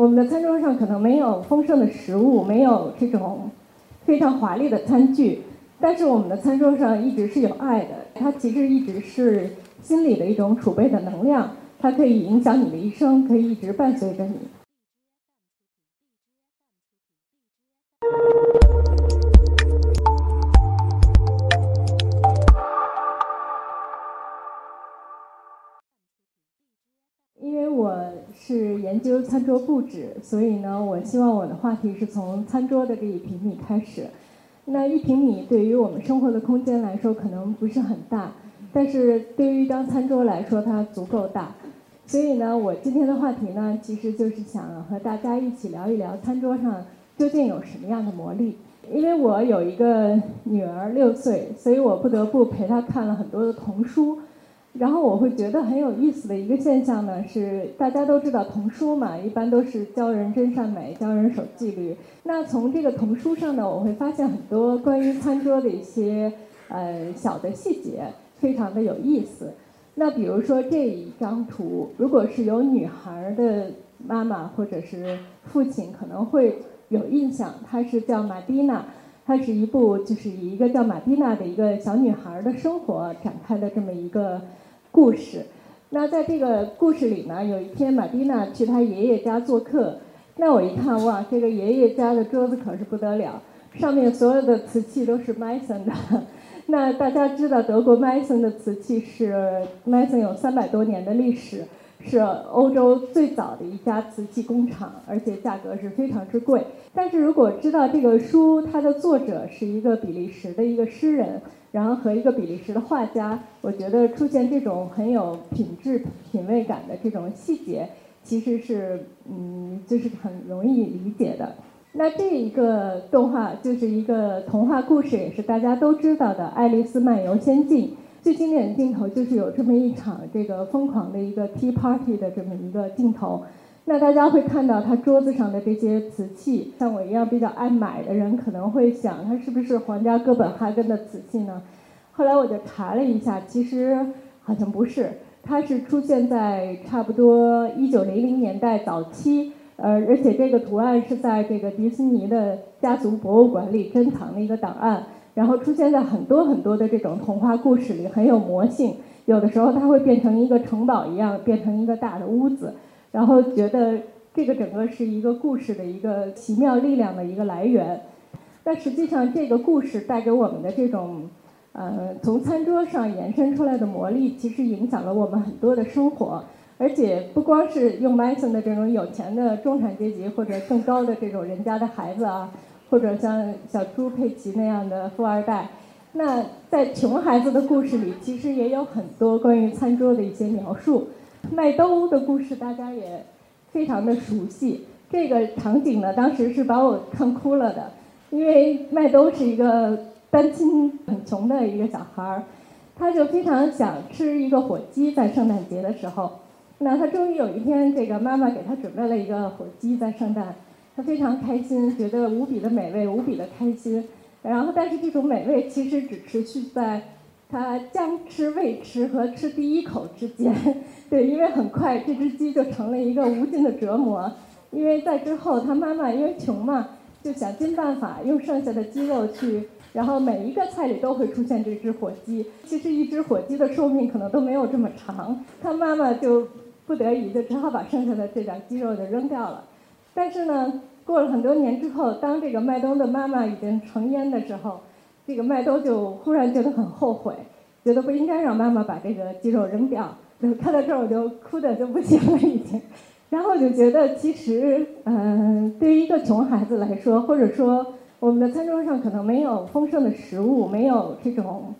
我们的餐桌上可能没有丰盛的食物，没有这种非常华丽的餐具，但是我们的餐桌上一直是有爱的。它其实一直是心里的一种储备的能量，它可以影响你的一生，可以一直伴随着你。研究餐桌布置，所以呢，我希望我的话题是从餐桌的这一平米开始。那一平米对于我们生活的空间来说可能不是很大，但是对于一张餐桌来说，它足够大。所以呢，我今天的话题呢，其实就是想和大家一起聊一聊餐桌上究竟有什么样的魔力。因为我有一个女儿六岁，所以我不得不陪她看了很多的童书。然后我会觉得很有意思的一个现象呢，是大家都知道童书嘛，一般都是教人真善美、教人守纪律。那从这个童书上呢，我会发现很多关于餐桌的一些呃小的细节，非常的有意思。那比如说这一张图，如果是有女孩的妈妈或者是父亲，可能会有印象，她是叫玛蒂娜。它是一部就是以一个叫玛蒂娜的一个小女孩的生活展开的这么一个故事。那在这个故事里呢，有一天玛蒂娜去她爷爷家做客，那我一看哇，这个爷爷家的桌子可是不得了，上面所有的瓷器都是 Mason 的。那大家知道德国 Mason 的瓷器是 Mason 有三百多年的历史。是欧洲最早的一家瓷器工厂，而且价格是非常之贵。但是如果知道这个书它的作者是一个比利时的一个诗人，然后和一个比利时的画家，我觉得出现这种很有品质、品味感的这种细节，其实是嗯，就是很容易理解的。那这一个动画就是一个童话故事，也是大家都知道的《爱丽丝漫游仙境》。最经典的镜头就是有这么一场这个疯狂的一个 tea party 的这么一个镜头，那大家会看到他桌子上的这些瓷器，像我一样比较爱买的人可能会想，它是不是皇家哥本哈根的瓷器呢？后来我就查了一下，其实好像不是，它是出现在差不多一九零零年代早期，呃，而且这个图案是在这个迪士尼的家族博物馆里珍藏的一个档案。然后出现在很多很多的这种童话故事里，很有魔性。有的时候它会变成一个城堡一样，变成一个大的屋子，然后觉得这个整个是一个故事的一个奇妙力量的一个来源。但实际上，这个故事带给我们的这种，呃，从餐桌上延伸出来的魔力，其实影响了我们很多的生活。而且不光是用 Mason 的这种有钱的中产阶级或者更高的这种人家的孩子啊。或者像小猪佩奇那样的富二代，那在穷孩子的故事里，其实也有很多关于餐桌的一些描述。麦兜的故事大家也非常的熟悉，这个场景呢，当时是把我看哭了的，因为麦兜是一个单亲很穷的一个小孩儿，他就非常想吃一个火鸡，在圣诞节的时候，那他终于有一天，这个妈妈给他准备了一个火鸡，在圣诞。非常开心，觉得无比的美味，无比的开心。然后，但是这种美味其实只持续在他将吃未吃和吃第一口之间。对，因为很快这只鸡就成了一个无尽的折磨。因为在之后，他妈妈因为穷嘛，就想尽办法用剩下的鸡肉去，然后每一个菜里都会出现这只火鸡。其实一只火鸡的寿命可能都没有这么长，他妈妈就不得已就只好把剩下的这点鸡肉就扔掉了。但是呢。过了很多年之后，当这个麦兜的妈妈已经成烟的时候，这个麦兜就忽然觉得很后悔，觉得不应该让妈妈把这个鸡肉扔掉。就看到这儿我就哭的就不行了已经。然后就觉得其实，嗯，对于一个穷孩子来说，或者说我们的餐桌上可能没有丰盛的食物，没有这种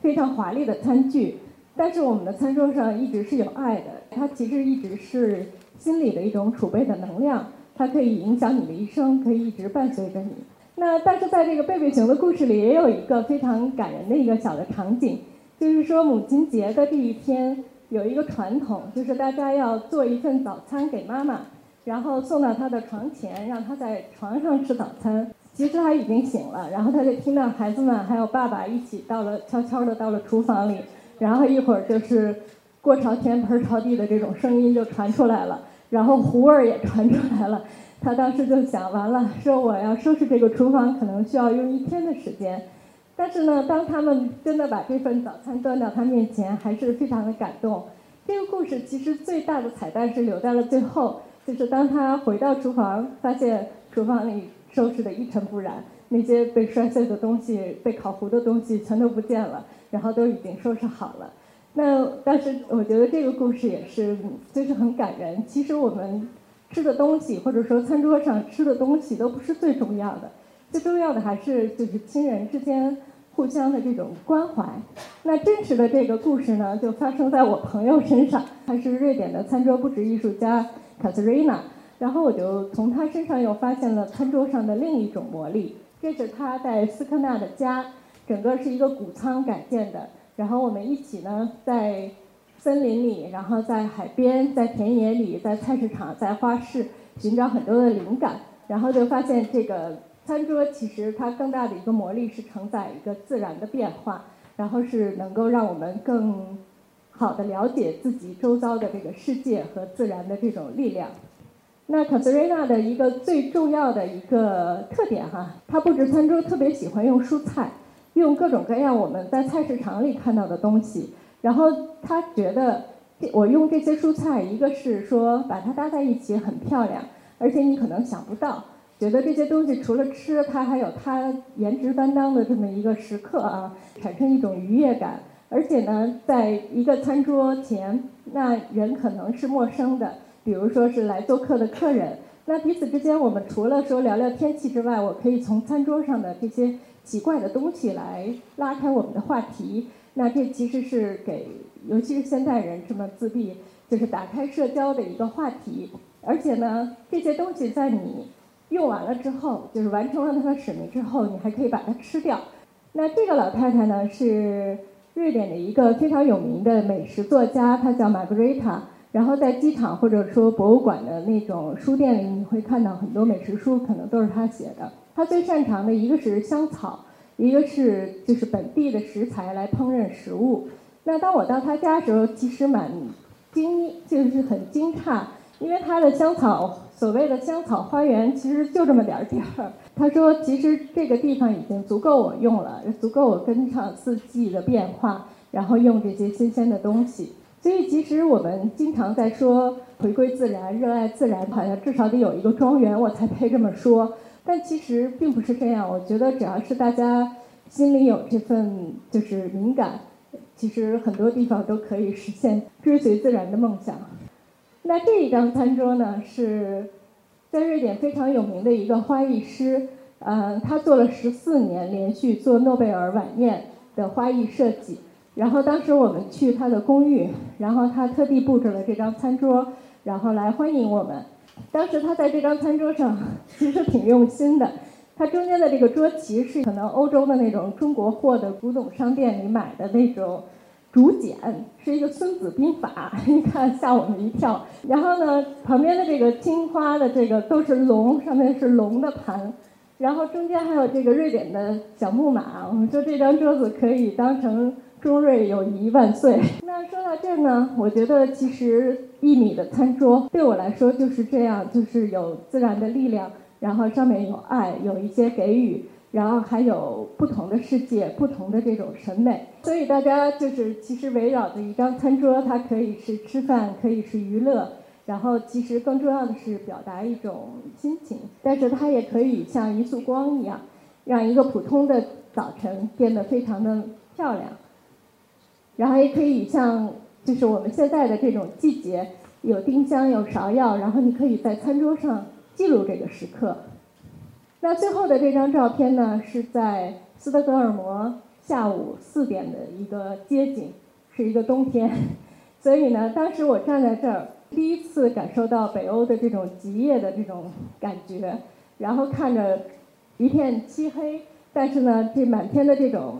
非常华丽的餐具，但是我们的餐桌上一直是有爱的。它其实一直是心里的一种储备的能量。它可以影响你的一生，可以一直伴随着你。那但是在这个贝贝熊的故事里，也有一个非常感人的一个小的场景，就是说母亲节的这一天有一个传统，就是大家要做一份早餐给妈妈，然后送到她的床前，让她在床上吃早餐。其实她已经醒了，然后她就听到孩子们还有爸爸一起到了悄悄的到了厨房里，然后一会儿就是锅朝天盆朝地的这种声音就传出来了。然后糊味儿也传出来了。他当时就想完了，说我要收拾这个厨房，可能需要用一天的时间。但是呢，当他们真的把这份早餐端到他面前，还是非常的感动。这个故事其实最大的彩蛋是留在了最后，就是当他回到厨房，发现厨房里收拾的一尘不染，那些被摔碎的东西、被烤糊的东西全都不见了，然后都已经收拾好了。那但是我觉得这个故事也是，就是很感人。其实我们。吃的东西，或者说餐桌上吃的东西，都不是最重要的，最重要的还是就是亲人之间互相的这种关怀。那真实的这个故事呢，就发生在我朋友身上，他是瑞典的餐桌布置艺术家卡斯瑞娜。然后我就从他身上又发现了餐桌上的另一种魔力。这是他在斯科纳的家，整个是一个谷仓改建的。然后我们一起呢在。森林里，然后在海边，在田野里，在菜市场，在花市寻找很多的灵感，然后就发现这个餐桌其实它更大的一个魔力是承载一个自然的变化，然后是能够让我们更好的了解自己周遭的这个世界和自然的这种力量。那卡斯瑞娜的一个最重要的一个特点哈，她布置餐桌特别喜欢用蔬菜，用各种各样我们在菜市场里看到的东西。然后他觉得，我用这些蔬菜，一个是说把它搭在一起很漂亮，而且你可能想不到，觉得这些东西除了吃，它还有它颜值担当的这么一个时刻啊，产生一种愉悦感。而且呢，在一个餐桌前，那人可能是陌生的，比如说是来做客的客人，那彼此之间，我们除了说聊聊天气之外，我可以从餐桌上的这些奇怪的东西来拉开我们的话题。那这其实是给，尤其是现代人这么自闭，就是打开社交的一个话题。而且呢，这些东西在你用完了之后，就是完成了它的使命之后，你还可以把它吃掉。那这个老太太呢，是瑞典的一个非常有名的美食作家，她叫玛格丽塔。然后在机场或者说博物馆的那种书店里，你会看到很多美食书，可能都是她写的。他最擅长的一个是香草。一个是就是本地的食材来烹饪食物。那当我到他家的时候，其实蛮惊，就是很惊诧，因为他的香草，所谓的香草花园，其实就这么点儿地儿。他说，其实这个地方已经足够我用了，足够我跟上四季的变化，然后用这些新鲜的东西。所以，其实我们经常在说回归自然、热爱自然，好像至少得有一个庄园，我才配这么说。但其实并不是这样，我觉得只要是大家心里有这份就是敏感，其实很多地方都可以实现追随自然的梦想。那这一张餐桌呢，是在瑞典非常有名的一个花艺师，嗯，他做了十四年连续做诺贝尔晚宴的花艺设计。然后当时我们去他的公寓，然后他特地布置了这张餐桌，然后来欢迎我们。当时他在这张餐桌上其实挺用心的，他中间的这个桌旗是可能欧洲的那种中国货的古董商店里买的那种竹简，是一个《孙子兵法》，一看吓我们一跳。然后呢，旁边的这个青花的这个都是龙，上面是龙的盘，然后中间还有这个瑞典的小木马。我们说这张桌子可以当成。中瑞友谊万岁。那说到这呢，我觉得其实一米的餐桌对我来说就是这样，就是有自然的力量，然后上面有爱，有一些给予，然后还有不同的世界，不同的这种审美。所以大家就是其实围绕着一张餐桌，它可以是吃饭，可以是娱乐，然后其实更重要的是表达一种心情。但是它也可以像一束光一样，让一个普通的早晨变得非常的漂亮。然后也可以像，就是我们现在的这种季节，有丁香，有芍药，然后你可以在餐桌上记录这个时刻。那最后的这张照片呢，是在斯德哥尔摩下午四点的一个街景，是一个冬天，所以呢，当时我站在这儿，第一次感受到北欧的这种极夜的这种感觉，然后看着一片漆黑，但是呢，这满天的这种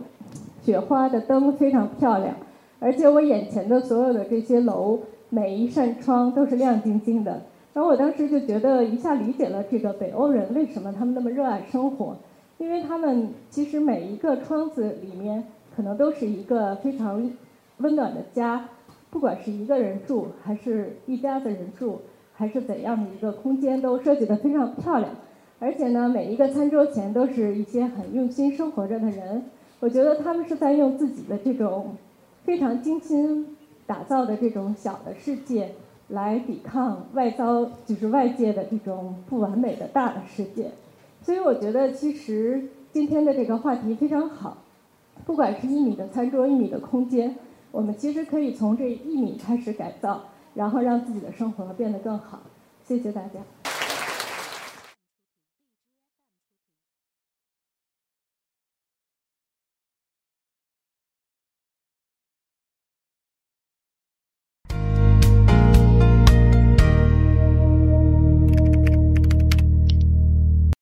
雪花的灯非常漂亮。而且我眼前的所有的这些楼，每一扇窗都是亮晶晶的。然后我当时就觉得一下理解了这个北欧人为什么他们那么热爱生活，因为他们其实每一个窗子里面可能都是一个非常温暖的家，不管是一个人住还是一家子人住，还是怎样的一个空间，都设计得非常漂亮。而且呢，每一个餐桌前都是一些很用心生活着的人，我觉得他们是在用自己的这种非常精心打造的这种小的世界，来抵抗外遭就是外界的这种不完美的大的世界。所以我觉得，其实今天的这个话题非常好，不管是一米的餐桌，一米的空间，我们其实可以从这一米开始改造，然后让自己的生活变得更好。谢谢大家。